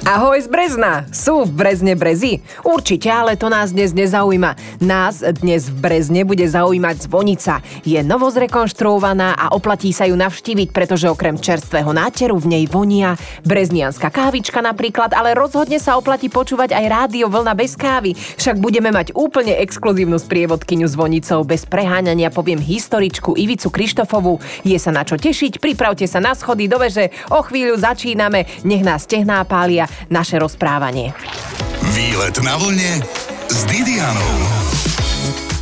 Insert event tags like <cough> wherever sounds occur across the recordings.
Ahoj z Brezna! Sú v Brezne brezy? Určite, ale to nás dnes nezaujíma. Nás dnes v Brezne bude zaujímať zvonica. Je novo zrekonštruovaná a oplatí sa ju navštíviť, pretože okrem čerstvého náteru v nej vonia breznianská kávička napríklad, ale rozhodne sa oplatí počúvať aj rádio Vlna bez kávy. Však budeme mať úplne exkluzívnu sprievodkyňu zvonicou. Bez preháňania poviem historičku Ivicu Krištofovú. Je sa na čo tešiť, pripravte sa na schody do veže, o chvíľu začíname, nech nás tehná pália naše rozprávanie. Výlet na vlne s Didianou.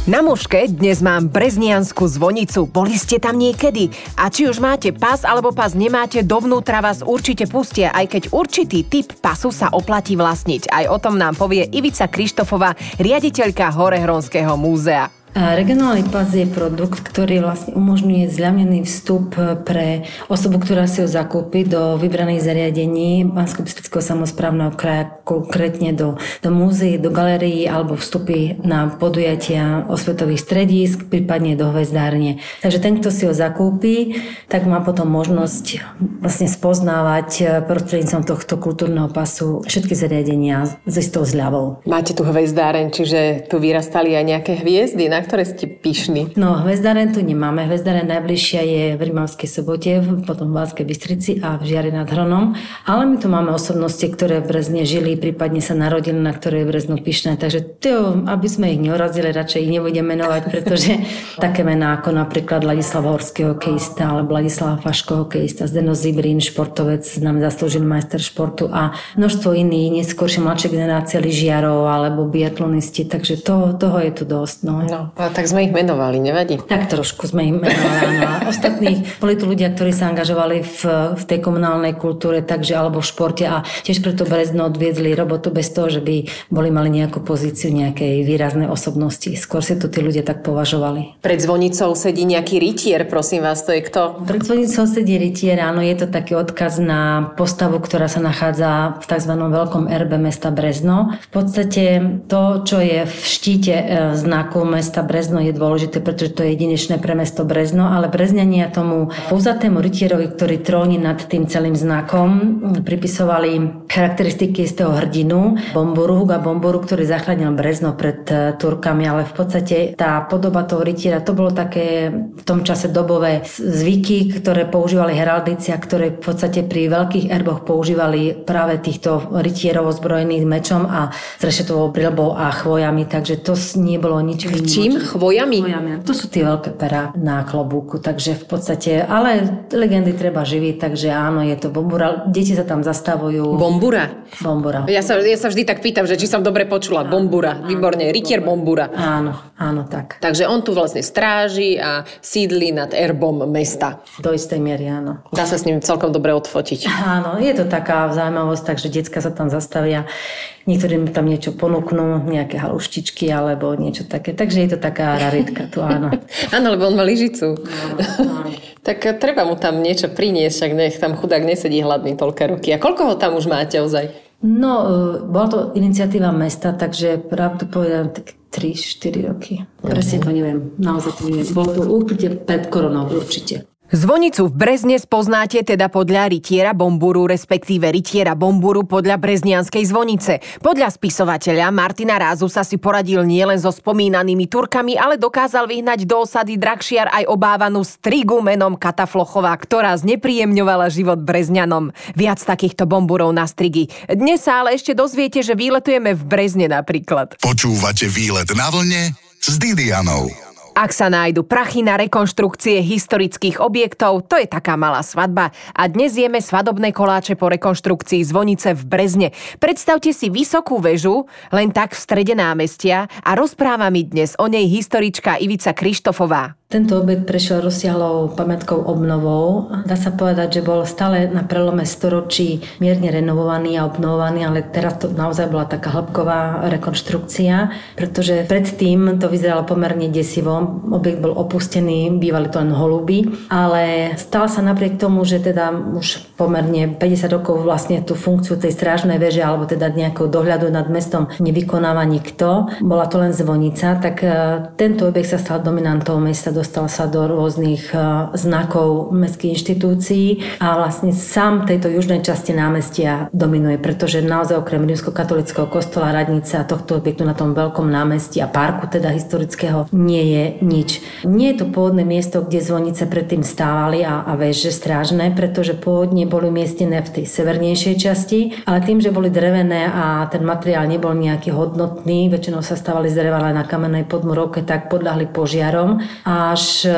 Na mužke dnes mám breznianskú zvonicu. Boli ste tam niekedy? A či už máte pas alebo pas nemáte, dovnútra vás určite pustia, aj keď určitý typ pasu sa oplatí vlastniť. Aj o tom nám povie Ivica Krištofová, riaditeľka Horehronského múzea. Regionálny pas je produkt, ktorý vlastne umožňuje zľavnený vstup pre osobu, ktorá si ho zakúpi do vybraných zariadení bansko samozprávneho kraja, konkrétne do, do múzeí, do galérií alebo vstupy na podujatia osvetových stredísk, prípadne do hvezdárne. Takže ten, kto si ho zakúpi, tak má potom možnosť vlastne spoznávať prostredníctvom tohto kultúrneho pasu všetky zariadenia s istou zľavou. Máte tu hvezdáren, čiže tu vyrastali aj nejaké hviezdy, na ktoré ste pyšní? No, hvezdaren tu nemáme. Hvezdaren najbližšia je v Rimavskej sobote, potom v Banskej Bystrici a v Žiari nad Hronom. Ale my tu máme osobnosti, ktoré v Brezne žili, prípadne sa narodili, na ktoré je Brezno pyšné. Takže to, aby sme ich neurazili, radšej ich nebudem menovať, <laughs> pretože také mená ako napríklad Ladislav Horský hokejista alebo Ladislav Faško hokejista, Zdeno Zibrin, športovec, nám zaslúžil majster športu a množstvo iných, neskôršie mladšie generácie lyžiarov alebo biatlonisti, takže toho, toho je tu dosť. No. no. A tak sme ich menovali, nevadí? Tak trošku sme ich menovali. No a ostatných, boli tu ľudia, ktorí sa angažovali v, v tej komunálnej kultúre, takže alebo v športe a tiež preto Brezno odviedli robotu bez toho, že by boli mali nejakú pozíciu nejakej výraznej osobnosti. Skôr si to tí ľudia tak považovali. Pred zvonicou sedí nejaký rytier, prosím vás, to je kto? Pred zvonicou sedí rytier, áno, je to taký odkaz na postavu, ktorá sa nachádza v tzv. veľkom erbe mesta Brezno. V podstate to, čo je v štíte e, znaku mesta Brezno je dôležité, pretože to je jedinečné pre mesto Brezno, ale Brezňania tomu pouzatému rytierovi, ktorý tróni nad tým celým znakom, pripisovali charakteristiky z toho hrdinu, Bomburu, a Bomburu, ktorý zachránil Brezno pred e, Turkami, ale v podstate tá podoba toho rytiera, to bolo také v tom čase dobové zvyky, ktoré používali heraldici a ktoré v podstate pri veľkých erboch používali práve týchto rytierov ozbrojených mečom a zrešetovou brilbou a chvojami, takže to nie bolo nič Čím? Chvojami? Chvojami. To sú tie veľké pera na klobúku, takže v podstate, ale legendy treba živiť, takže áno, je to bombura. Deti sa tam zastavujú. Bombura? Bombura. Ja sa, ja sa vždy tak pýtam, že či som dobre počula. Áno, bombura. Výborne. Rytier bombura. Áno, áno, tak. Takže on tu vlastne stráži a sídli nad erbom mesta. Do istej miery, áno. Dá sa s ním celkom dobre odfotiť. Áno, je to taká zaujímavosť, takže decka sa tam zastavia. Niektorí tam niečo ponúknú, nejaké haluštičky alebo niečo také. Takže je to taká raritka tu, áno. <laughs> áno, lebo on má lyžicu. <laughs> tak treba mu tam niečo priniesť, však nech tam chudák nesedí hladný toľké roky. A koľko ho tam už máte ozaj? No, e, bola to iniciatíva mesta, takže pravdu povedám, tak 3-4 roky. Presne to neviem, naozaj to neviem. Bolo to určite pred koronou, určite. Zvonicu v Brezne spoznáte teda podľa rytiera Bomburu, respektíve rytiera Bomburu podľa breznianskej zvonice. Podľa spisovateľa Martina Rázu sa si poradil nielen so spomínanými Turkami, ale dokázal vyhnať do osady Drakšiar aj obávanú strigu menom Kataflochová, ktorá znepríjemňovala život Brezňanom. Viac takýchto bomburov na strigy. Dnes sa ale ešte dozviete, že výletujeme v Brezne napríklad. Počúvate výlet na vlne s Didianou. Ak sa nájdu prachy na rekonštrukcie historických objektov, to je taká malá svadba. A dnes jeme svadobné koláče po rekonštrukcii zvonice v Brezne. Predstavte si vysokú väžu, len tak v strede námestia a rozpráva mi dnes o nej historička Ivica Krištofová. Tento objekt prešiel rozsiahlou pamätkou obnovou. Dá sa povedať, že bol stále na prelome storočí mierne renovovaný a obnovovaný, ale teraz to naozaj bola taká hĺbková rekonštrukcia, pretože predtým to vyzeralo pomerne desivo. Objekt bol opustený, bývali to len holuby, ale stal sa napriek tomu, že teda už pomerne 50 rokov vlastne tú funkciu tej strážnej veže alebo teda nejakého dohľadu nad mestom nevykonáva nikto. Bola to len zvonica, tak e, tento objekt sa stal dominantou mesta dostal sa do rôznych e, znakov mestských inštitúcií a vlastne sám tejto južnej časti námestia dominuje, pretože naozaj okrem rímsko-katolického kostola, radnice a tohto objektu na tom veľkom námestí a parku teda historického nie je nič. Nie je to pôvodné miesto, kde zvonice predtým stávali a, a veže strážne, pretože pôvodne boli umiestnené v tej severnejšej časti, ale tým, že boli drevené a ten materiál nebol nejaký hodnotný, väčšinou sa stávali z dreva na kamennej podmurovke, tak podľahli požiarom. Až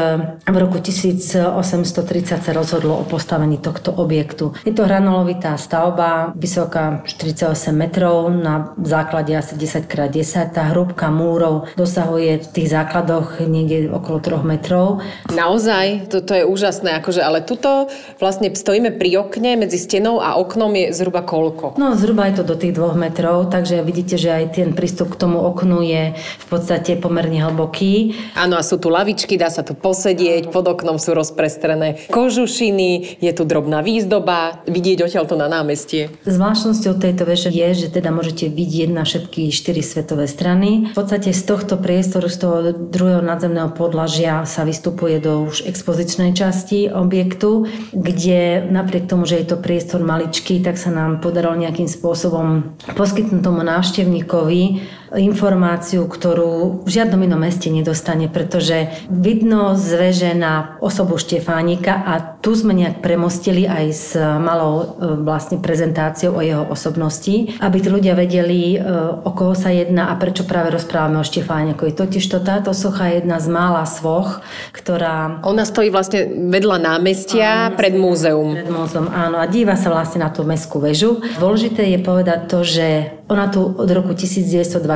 v roku 1830 sa rozhodlo o postavení tohto objektu. Je to hranolovitá stavba, vysoká 48 metrov, na základe asi 10 x 10. Tá hrúbka múrov dosahuje v tých základoch niekde okolo 3 metrov. Naozaj, toto je úžasné, akože, ale tuto vlastne stojíme pri okne, medzi stenou a oknom je zhruba koľko? No zhruba je to do tých 2 metrov, takže vidíte, že aj ten prístup k tomu oknu je v podstate pomerne hlboký. Áno, a sú tu lavičky, dá sa tu posedieť, pod oknom sú rozprestrené kožušiny, je tu drobná výzdoba, vidieť odtiaľ to na námestie. Zvláštnosťou tejto veže je, že teda môžete vidieť na všetky štyri svetové strany. V podstate z tohto priestoru, z toho druhého nadzemného podlažia sa vystupuje do už expozičnej časti objektu, kde napriek tomu, že je to priestor maličký, tak sa nám podarilo nejakým spôsobom poskytnúť tomu návštevníkovi informáciu, ktorú v žiadnom inom meste nedostane, pretože vidno zveže na osobu Štefánika a tu sme nejak premostili aj s malou e, vlastne prezentáciou o jeho osobnosti, aby tí ľudia vedeli, e, o koho sa jedná a prečo práve rozprávame o Štefánikovi. Totiž to táto socha je jedna z mála svoch, ktorá... Ona stojí vlastne vedľa námestia áno, pred múzeum. Pred múzeum, áno. A díva sa vlastne na tú mestskú väžu. Dôležité je povedať to, že ona tu od roku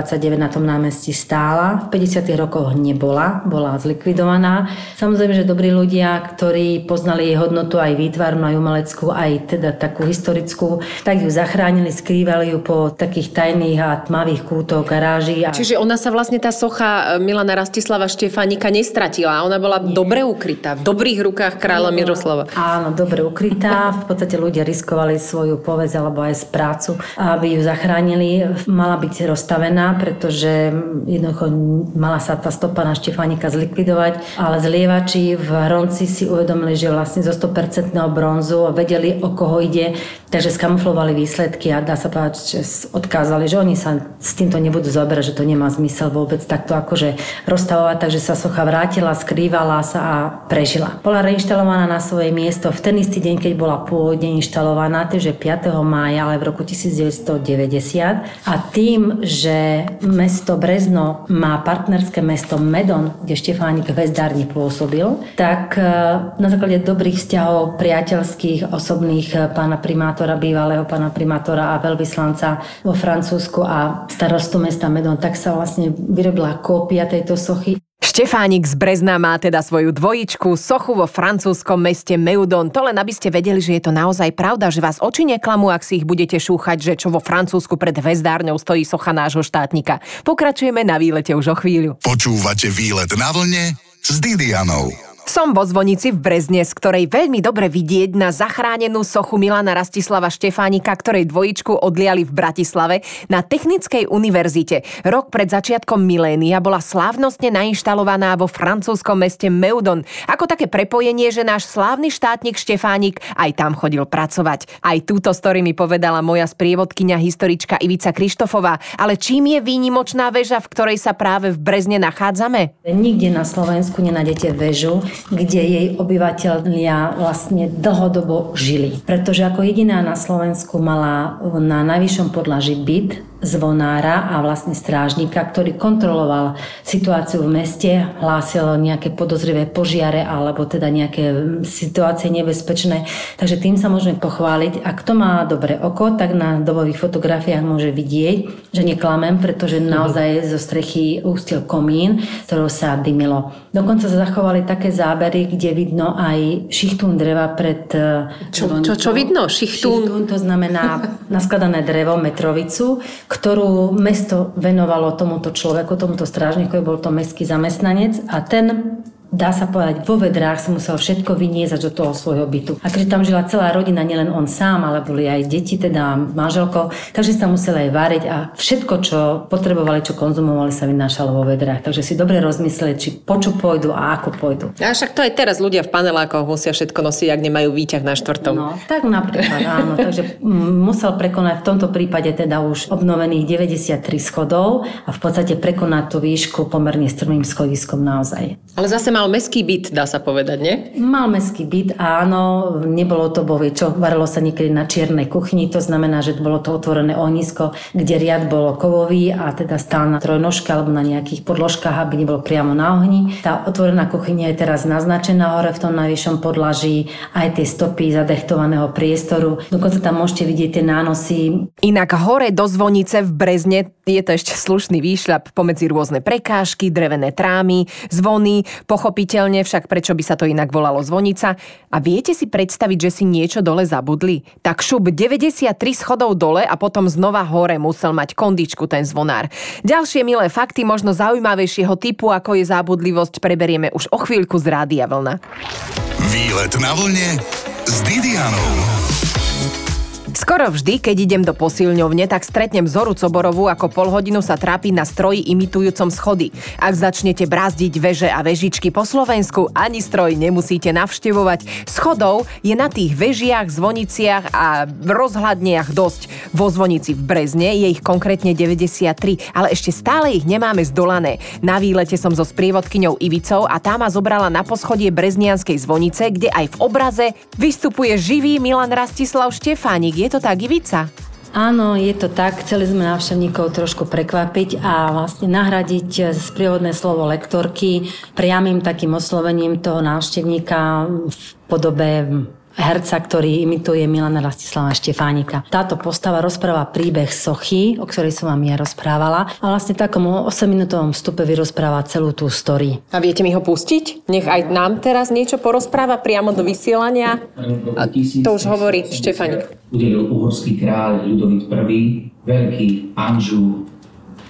1929 na tom námestí stála, v 50. rokoch nebola, bola zlikvidovaná. Samozrejme, že dobrí ľudia, ktorí poznali jej hodnotu aj výtvarnú, aj umeleckú, aj teda takú historickú, tak ju zachránili, skrývali ju po takých tajných a tmavých kútoch garáží. A... Čiže ona sa vlastne tá socha e, Milana Rastislava Štefánika nestratila. Ona bola Nie. dobre ukrytá, v dobrých rukách kráľa Miroslava. Áno, dobre ukrytá. V podstate ľudia riskovali svoju povesť alebo aj prácu, aby ju zachránili mala byť rozstavená, pretože jednoducho mala sa tá stopa na Štefánika zlikvidovať, ale zlievači v Hronci si uvedomili, že vlastne zo 100% bronzu vedeli, o koho ide, takže skamuflovali výsledky a dá sa povedať, že odkázali, že oni sa s týmto nebudú zaberať, že to nemá zmysel vôbec takto akože rozstavovať, takže sa socha vrátila, skrývala sa a prežila. Bola reinštalovaná na svoje miesto v ten istý deň, keď bola pôvodne inštalovaná, takže 5. mája, ale v roku 1990 a tým, že mesto Brezno má partnerské mesto Medon, kde Štefánik Vezdárni pôsobil, tak e, na základe dobrých vzťahov priateľských, osobných e, pána primátora, bývalého pána primátora a veľvyslanca vo Francúzsku a starostu mesta Medon, tak sa vlastne vyrobila kópia tejto sochy Štefánik z Brezna má teda svoju dvojičku, sochu vo francúzskom meste Meudon. To len aby ste vedeli, že je to naozaj pravda, že vás oči neklamú, ak si ich budete šúchať, že čo vo Francúzsku pred hvezdárňou stojí socha nášho štátnika. Pokračujeme na výlete už o chvíľu. Počúvate výlet na vlne s Didianou. Som vo zvonici v Brezne, z ktorej veľmi dobre vidieť na zachránenú sochu Milana Rastislava Štefánika, ktorej dvojičku odliali v Bratislave na Technickej univerzite. Rok pred začiatkom milénia bola slávnostne nainštalovaná vo francúzskom meste Meudon. Ako také prepojenie, že náš slávny štátnik Štefánik aj tam chodil pracovať. Aj túto story mi povedala moja sprievodkynia historička Ivica Krištofová. Ale čím je výnimočná väža, v ktorej sa práve v Brezne nachádzame? Nikde na Slovensku nenájdete väžu, kde jej obyvateľia vlastne dlhodobo žili. Pretože ako jediná na Slovensku mala na najvyššom podlaží byt, zvonára a vlastne strážnika, ktorý kontroloval situáciu v meste, hlásil nejaké podozrivé požiare alebo teda nejaké situácie nebezpečné. Takže tým sa môžeme pochváliť. A kto má dobré oko, tak na dobových fotografiách môže vidieť, že neklamem, pretože mhm. naozaj zo strechy ústil komín, z ktorého sa dymilo. Dokonca sa zachovali také zábery, kde vidno aj šichtún dreva pred... Čo, čo, čo vidno? Šichtún? Šichtún to znamená <laughs> naskladané drevo, metrovicu, ktorú mesto venovalo tomuto človeku, tomuto strážnikovi, bol to mestský zamestnanec a ten dá sa povedať, vo vedrách si musel všetko vyniezať do toho svojho bytu. A keďže tam žila celá rodina, nielen on sám, ale boli aj deti, teda manželko, takže sa museli aj variť a všetko, čo potrebovali, čo konzumovali, sa vynášalo vo vedrách. Takže si dobre rozmyslieť, či po čo pôjdu a ako pôjdu. A však to aj teraz ľudia v panelákoch musia všetko nosiť, ak nemajú výťah na štvrtom. No, tak napríklad, áno. <laughs> takže musel prekonať v tomto prípade teda už obnovených 93 schodov a v podstate prekonať tú výšku pomerne strmým schodiskom naozaj. Ale zase mal meský byt, dá sa povedať, nie? Mal meský byt, áno. Nebolo to, bo čo, varilo sa niekedy na čiernej kuchyni, to znamená, že bolo to otvorené ohnisko, kde riad bolo kovový a teda stál na trojnožke alebo na nejakých podložkách, aby nebolo priamo na ohni. Tá otvorená kuchyňa je teraz naznačená hore v tom najvyššom podlaží, aj tie stopy zadechtovaného priestoru. Dokonca tam môžete vidieť tie nánosy. Inak hore do zvonice v Brezne je to ešte slušný výšľap pomedzi rôzne prekážky, drevené trámy, zvony, pochopiteľne však prečo by sa to inak volalo zvonica. A viete si predstaviť, že si niečo dole zabudli? Tak šup 93 schodov dole a potom znova hore musel mať kondičku ten zvonár. Ďalšie milé fakty, možno zaujímavejšieho typu, ako je zábudlivosť, preberieme už o chvíľku z Rádia Vlna. Výlet na vlne s Didianou. Skoro vždy, keď idem do posilňovne, tak stretnem Zoru Coborovú, ako pol hodinu sa trápi na stroji imitujúcom schody. Ak začnete brázdiť veže a vežičky po Slovensku, ani stroj nemusíte navštevovať. Schodov je na tých vežiach, zvoniciach a rozhľadniach dosť. Vo zvonici v Brezne je ich konkrétne 93, ale ešte stále ich nemáme zdolané. Na výlete som so sprievodkyňou Ivicou a tá ma zobrala na poschodie Breznianskej zvonice, kde aj v obraze vystupuje živý Milan Rastislav Štefánik. Je to tá Ivica? Áno, je to tak. Chceli sme návštevníkov trošku prekvapiť a vlastne nahradiť sprievodné slovo lektorky priamým takým oslovením toho návštevníka v podobe herca, ktorý imituje Milana Rastislava Štefánika. Táto postava rozpráva príbeh Sochy, o ktorej som vám ja rozprávala a vlastne v takom 8-minútovom vstupe vyrozpráva celú tú story. A viete mi ho pustiť? Nech aj nám teraz niečo porozpráva priamo do vysielania. A to už hovorí Štefánik. Udelil uhorský kráľ Ľudovit I, veľký Anžu,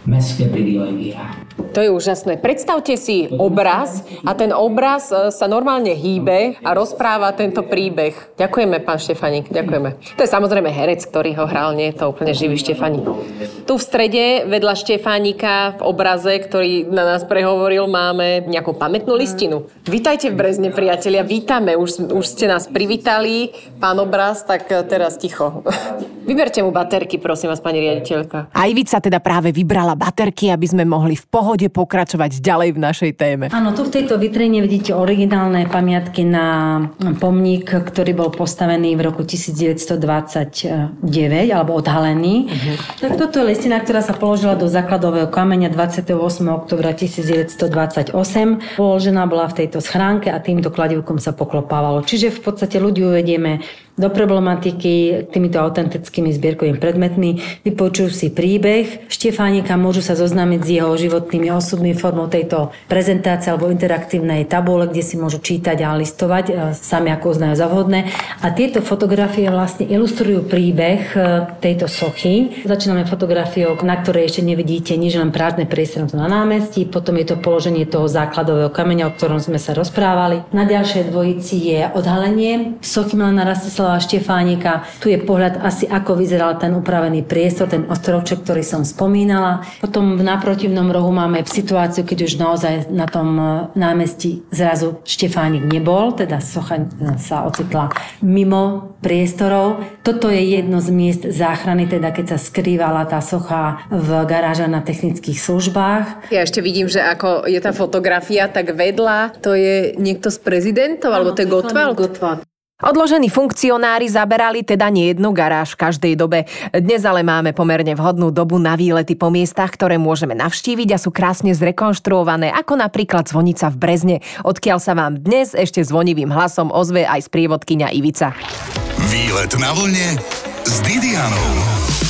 mestské privilegia to je úžasné. Predstavte si obraz a ten obraz e, sa normálne hýbe a rozpráva tento príbeh. Ďakujeme, pán Štefanik, ďakujeme. To je samozrejme herec, ktorý ho hral, nie je to úplne živý Štefanik. Tu v strede, vedľa Štefánika, v obraze, ktorý na nás prehovoril, máme nejakú pamätnú listinu. Vítajte v Brezne, priatelia, vítame. Už, už ste nás privítali, pán obraz, tak e, teraz ticho. <laughs> Vyberte mu baterky, prosím vás, pani riaditeľka. Aj Vica teda práve vybrala baterky, aby sme mohli v pohode pohode pokračovať ďalej v našej téme. Áno, tu v tejto vitrine vidíte originálne pamiatky na pomník, ktorý bol postavený v roku 1929 alebo odhalený. Uh-huh. Tak toto je listina, ktorá sa položila do základového kameňa 28. oktobra 1928. Položená bola v tejto schránke a týmto kladivkom sa poklopávalo. Čiže v podstate ľudí uvedieme do problematiky týmito autentickými zbierkovými predmetmi, vypočujú si príbeh Štefánika, môžu sa zoznámiť s jeho životnými osobnými formou tejto prezentácie alebo interaktívnej tabule, kde si môžu čítať a listovať, e, sami ako uznajú za vhodné. A tieto fotografie vlastne ilustrujú príbeh e, tejto sochy. Začíname fotografiou, na ktorej ešte nevidíte nič, len prázdne priestor na námestí, potom je to položenie toho základového kameňa, o ktorom sme sa rozprávali. Na ďalšej dvojici je odhalenie sochy Milana Rastislava Stanislava Štefánika. Tu je pohľad asi, ako vyzeral ten upravený priestor, ten ostrovček, ktorý som spomínala. Potom v naprotivnom rohu máme situáciu, keď už naozaj na tom e, námestí zrazu Štefánik nebol, teda socha e, sa ocitla mimo priestorov. Toto je jedno z miest záchrany, teda keď sa skrývala tá socha v garáža na technických službách. Ja ešte vidím, že ako je tá fotografia, tak vedľa to je niekto z prezidentov, alebo to je Gottwald? Gottwald. Odložení funkcionári zaberali teda nie jednu garáž v každej dobe. Dnes ale máme pomerne vhodnú dobu na výlety po miestach, ktoré môžeme navštíviť a sú krásne zrekonštruované, ako napríklad Zvonica v Brezne, odkiaľ sa vám dnes ešte zvonivým hlasom ozve aj sprievodkynia Ivica. Výlet na vlne s Didianou.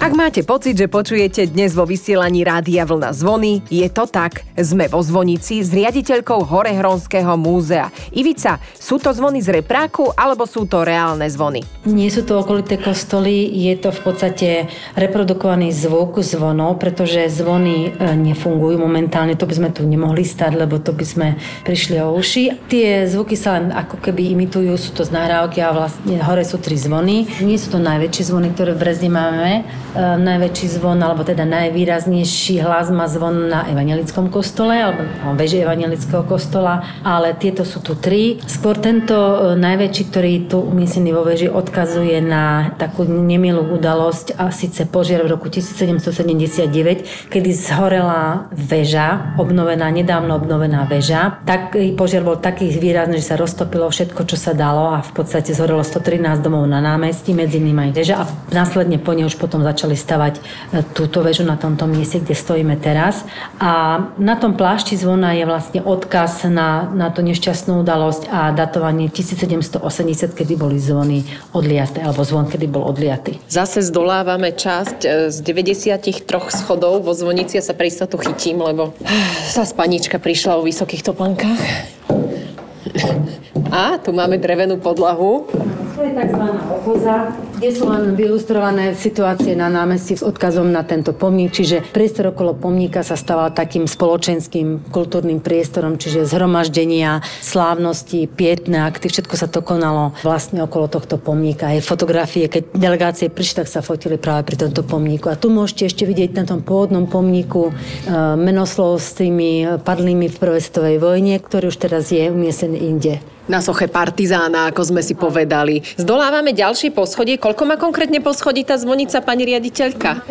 Ak máte pocit, že počujete dnes vo vysielaní Rádia Vlna zvony, je to tak. Sme vo zvonici s riaditeľkou Horehronského múzea. Ivica, sú to zvony z repráku alebo sú to reálne zvony? Nie sú to okolité kostoly, je to v podstate reprodukovaný zvuk zvonov, pretože zvony e, nefungujú momentálne, to by sme tu nemohli stať, lebo to by sme prišli o uši. Tie zvuky sa len ako keby imitujú, sú to z nahrávky a vlastne hore sú tri zvony. Nie sú to najväčšie zvony, ktoré v Brezne máme, najväčší zvon, alebo teda najvýraznejší hlas má zvon na evangelickom kostole, alebo veže evangelického kostola, ale tieto sú tu tri. Skôr tento e, najväčší, ktorý tu umiestnený vo veži, odkazuje na takú nemilú udalosť a síce požiar v roku 1779, kedy zhorela väža, obnovená, nedávno obnovená väža. Tak požiar bol taký výrazný, že sa roztopilo všetko, čo sa dalo a v podstate zhorelo 113 domov na námestí, medzi nimi aj väža a následne po nej už potom začal začali stavať e, túto väžu na tomto mieste, kde stojíme teraz. A na tom plášti zvona je vlastne odkaz na, na tú nešťastnú udalosť a datovanie 1780, kedy boli zvony odliaté, alebo zvon, kedy bol odliatý. Zase zdolávame časť e, z 93 schodov vo zvonici a sa pre istotu chytím, lebo sa spanička prišla o vysokých toplankách. A tu máme drevenú podlahu. To je tzv. ochoza, kde sú len vylustrované situácie na námestí s odkazom na tento pomník, čiže priestor okolo pomníka sa stával takým spoločenským kultúrnym priestorom, čiže zhromaždenia, slávnosti, pietné akty, všetko sa to konalo vlastne okolo tohto pomníka. Aj fotografie, keď delegácie prišli, tak sa fotili práve pri tomto pomníku. A tu môžete ešte vidieť na tom pôvodnom pomníku e, menoslov s tými padlými v prvej svetovej vojne, ktorý už teraz je umiestnený inde na soche partizána, ako sme si povedali. Zdolávame ďalšie poschodie. Koľko má konkrétne poschodí tá zvonica, pani riaditeľka?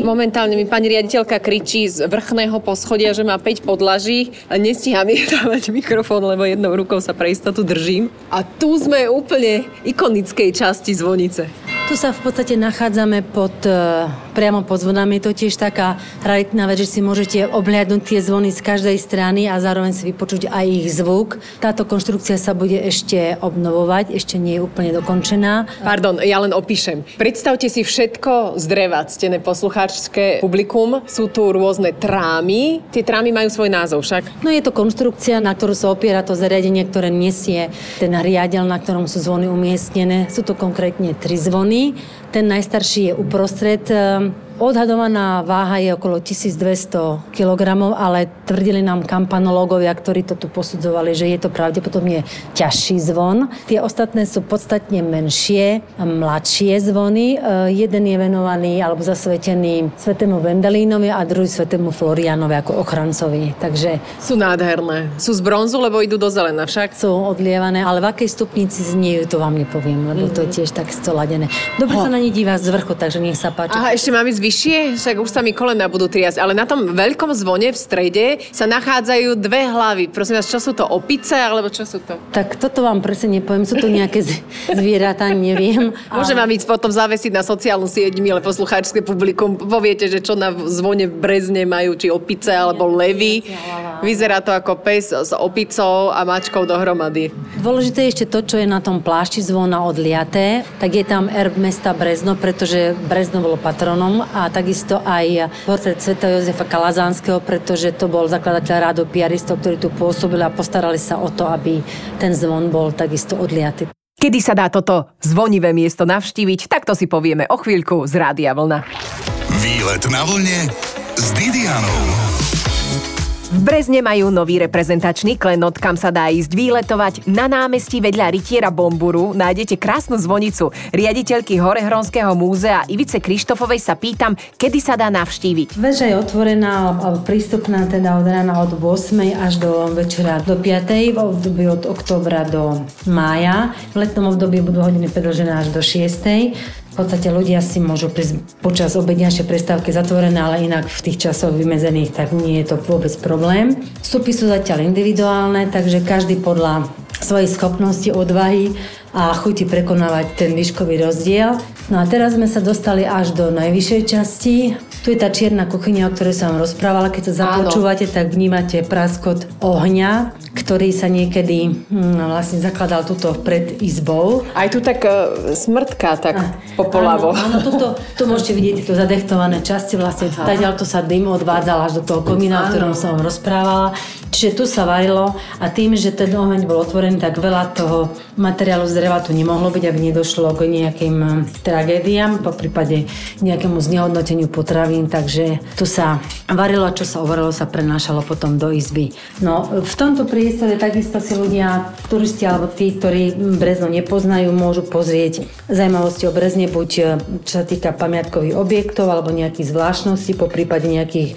Momentálne mi pani riaditeľka kričí z vrchného poschodia, že má 5 podlaží. A nestíham jej <laughs> dávať mikrofón, lebo jednou rukou sa pre istotu držím. A tu sme úplne ikonickej časti zvonice. Tu sa v podstate nachádzame pod, e, priamo pod zvonami. Je to tiež taká raritná vec, že si môžete obhľadnúť tie zvony z každej strany a zároveň si vypočuť aj ich zvuk. Táto konštrukcia sa bude ešte obnovovať, ešte nie je úplne dokončená. Pardon, ja len opíšem. Predstavte si všetko z dreva, ctené poslucháčské publikum. Sú tu rôzne trámy. Tie trámy majú svoj názov však. No je to konštrukcia, na ktorú sa opiera to zariadenie, ktoré nesie ten riadel, na ktorom sú zvony umiestnené. Sú to konkrétne tri zvony ten najstarší je uprostred ehm, Odhadovaná váha je okolo 1200 kg, ale tvrdili nám kampanológovia, ktorí to tu posudzovali, že je to pravdepodobne ťažší zvon. Tie ostatné sú podstatne menšie, mladšie zvony. E, jeden je venovaný alebo zasvetený svetému Vendelínovi a druhý svetému Florianovi ako ochrancovi. Takže... Sú nádherné. Sú z bronzu, lebo idú do zelena však? Sú odlievané, ale v akej stupnici zniejú, to vám nepoviem, lebo to je mhm. tiež tak stoladené. Dobre sa na ne díva z vrchu, takže nech sa páči. Aha, ešte mám ísť vyššie? Však už sa mi kolena budú triasť, ale na tom veľkom zvone v strede sa nachádzajú dve hlavy. Prosím vás, čo sú to opice, alebo čo sú to? Tak toto vám presne nepoviem, sú to nejaké zvieratá, neviem. <laughs> Môžem vám ísť potom zavesiť na sociálnu sieť, milé poslucháčské publikum. Poviete, že čo na zvone v Brezne majú, či opice alebo levy. Vyzerá to ako pes s opicou a mačkou dohromady. Dôležité je ešte to, čo je na tom plášti zvona odliaté, tak je tam erb mesta Brezno, pretože Brezno bolo patronom a takisto aj portrét Sveta Jozefa Kalazánskeho, pretože to bol zakladateľ rádu piaristov, ktorí tu pôsobili a postarali sa o to, aby ten zvon bol takisto odliaty. Kedy sa dá toto zvonivé miesto navštíviť, tak to si povieme o chvíľku z Rádia Vlna. Výlet na vlne s Didianou. V Brezne majú nový reprezentačný klenot, kam sa dá ísť výletovať. Na námestí vedľa rytiera Bomburu nájdete krásnu zvonicu. Riaditeľky Horehronského múzea Ivice Krištofovej sa pýtam, kedy sa dá navštíviť. Veža je otvorená, prístupná teda od rána od 8. až do večera do 5. v období od oktobra do mája. V letnom období budú hodiny predlžené až do 6. V podstate ľudia si môžu prísť počas obedňašej prestávky zatvorené, ale inak v tých časoch vymedzených, tak nie je to vôbec problém. Vstupy sú zatiaľ individuálne, takže každý podľa svojej schopnosti, odvahy a chuti prekonávať ten výškový rozdiel. No a teraz sme sa dostali až do najvyššej časti Tu je tá čierna kuchyňa, o ktorej som vám rozprávala. Keď sa započúvate, tak vnímate praskot ohňa, ktorý sa niekedy hm, vlastne zakladal tuto pred izbou. Aj tu tak uh, smrtka, tak a, popolavo. Áno, áno tuto, tu môžete vidieť tieto zadechtované časti, vlastne tadiaľ to sa dym odvádzal až do toho komína, o ktorom som vám rozprávala. Čiže tu sa varilo a tým, že ten oheň bol otvorený, tak veľa toho materiálu z dreva tu nemohlo byť, aby nedošlo k nejakým hm, tragédiám, po prípade nejakému znehodnoteniu potravín, takže tu sa varilo čo sa overilo, sa prenášalo potom do izby. No v tomto priestore takisto si ľudia, turisti alebo tí, ktorí Brezno nepoznajú, môžu pozrieť zaujímavosti o Brezne, buď e, čo sa týka pamiatkových objektov alebo nejakých zvláštností, po prípade nejakých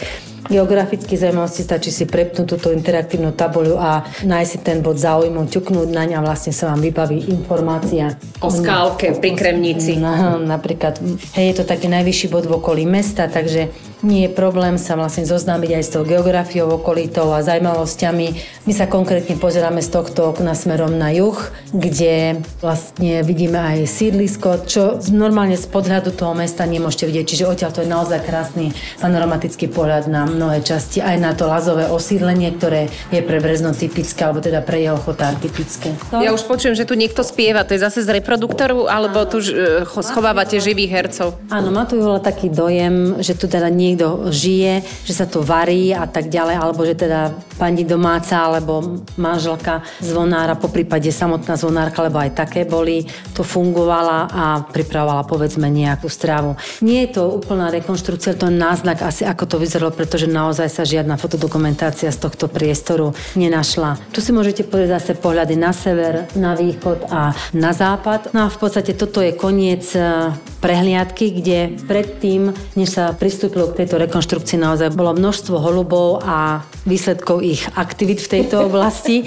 geografických zaujímavosti stačí si prepnúť túto interaktívnu tabuľu a nájsť si ten bod záujmu, ťuknúť naň a vlastne sa vám vybaví informácia. O skálke pri Kremnici. No, napríklad, hej, je to taký najvyšší bod v okolí mesta, takže nie je problém sa vlastne zoznámiť aj s tou geografiou okolitou a zaujímavosťami. My sa konkrétne pozeráme z tohto okna smerom na juh, kde vlastne vidíme aj sídlisko, čo normálne z podhľadu toho mesta nemôžete vidieť. Čiže odtiaľ to je naozaj krásny panoramatický pohľad na mnohé časti, aj na to lazové osídlenie, ktoré je pre Brezno typické, alebo teda pre jeho chotár typické. Ja už počujem, že tu niekto spieva, to je zase z reproduktoru, alebo tu e, schovávate živých hercov? Áno, má tu taký dojem, že tu teda nie niekto žije, že sa to varí a tak ďalej, alebo že teda pani domáca alebo manželka zvonára, po prípade samotná zvonárka, lebo aj také boli, to fungovala a pripravovala povedzme nejakú stravu. Nie je to úplná rekonštrukcia, to je náznak asi ako to vyzeralo, pretože naozaj sa žiadna fotodokumentácia z tohto priestoru nenašla. Tu si môžete pozrieť zase pohľady na sever, na východ a na západ. No a v podstate toto je koniec eh, prehliadky, kde predtým, než sa pristúpilo k tejto rekonštrukcii, naozaj bolo množstvo holubov a výsledkov ich aktivít v tejto oblasti.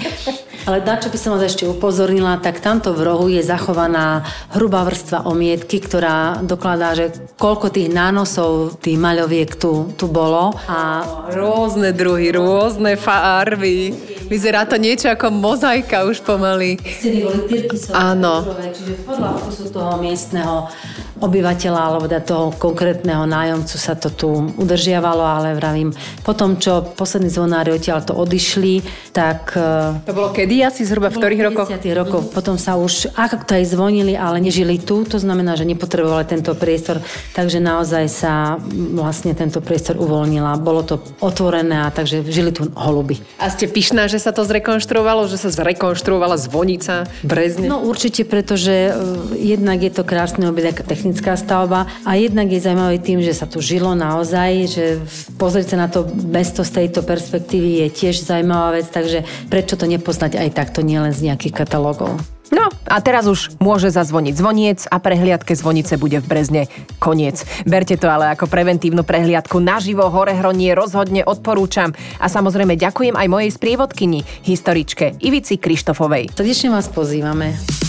Ale na čo by som vás ešte upozornila, tak tamto v rohu je zachovaná hrubá vrstva omietky, ktorá dokladá, že koľko tých nánosov, tých maľoviek tu, tu bolo. A... Rôzne druhy, rôzne farby. Vyzerá to niečo ako mozaika už pomaly. Áno. Čiže podľa vkusu toho miestneho obyvateľa alebo da toho konkrétneho nájomcu sa to tu udržiavalo, ale vravím, po tom, čo poslední zvonári odtiaľ to odišli, tak... E, to bolo kedy asi zhruba v ktorých rokoch? rokov. Potom sa už, ako to aj zvonili, ale nežili tu, to znamená, že nepotrebovali tento priestor, takže naozaj sa vlastne tento priestor uvoľnila. Bolo to otvorené a takže žili tu holuby. A ste pyšná, že sa to zrekonštruovalo, že sa zrekonštruovala zvonica Brezne? No určite, pretože e, jednak je to krásny objekt, technická stavba a jednak je zaujímavý tým, že sa tu žilo naozaj, že pozrieť sa na to mesto z tejto perspektívy je tiež zaujímavá vec, takže prečo to nepoznať aj takto, nielen z nejakých katalógov. No a teraz už môže zazvoniť zvoniec a prehliadke zvonice bude v Brezne koniec. Berte to ale ako preventívnu prehliadku naživo, hore hronie rozhodne odporúčam. A samozrejme ďakujem aj mojej sprievodkyni, historičke Ivici Krištofovej. Srdečne vás pozývame.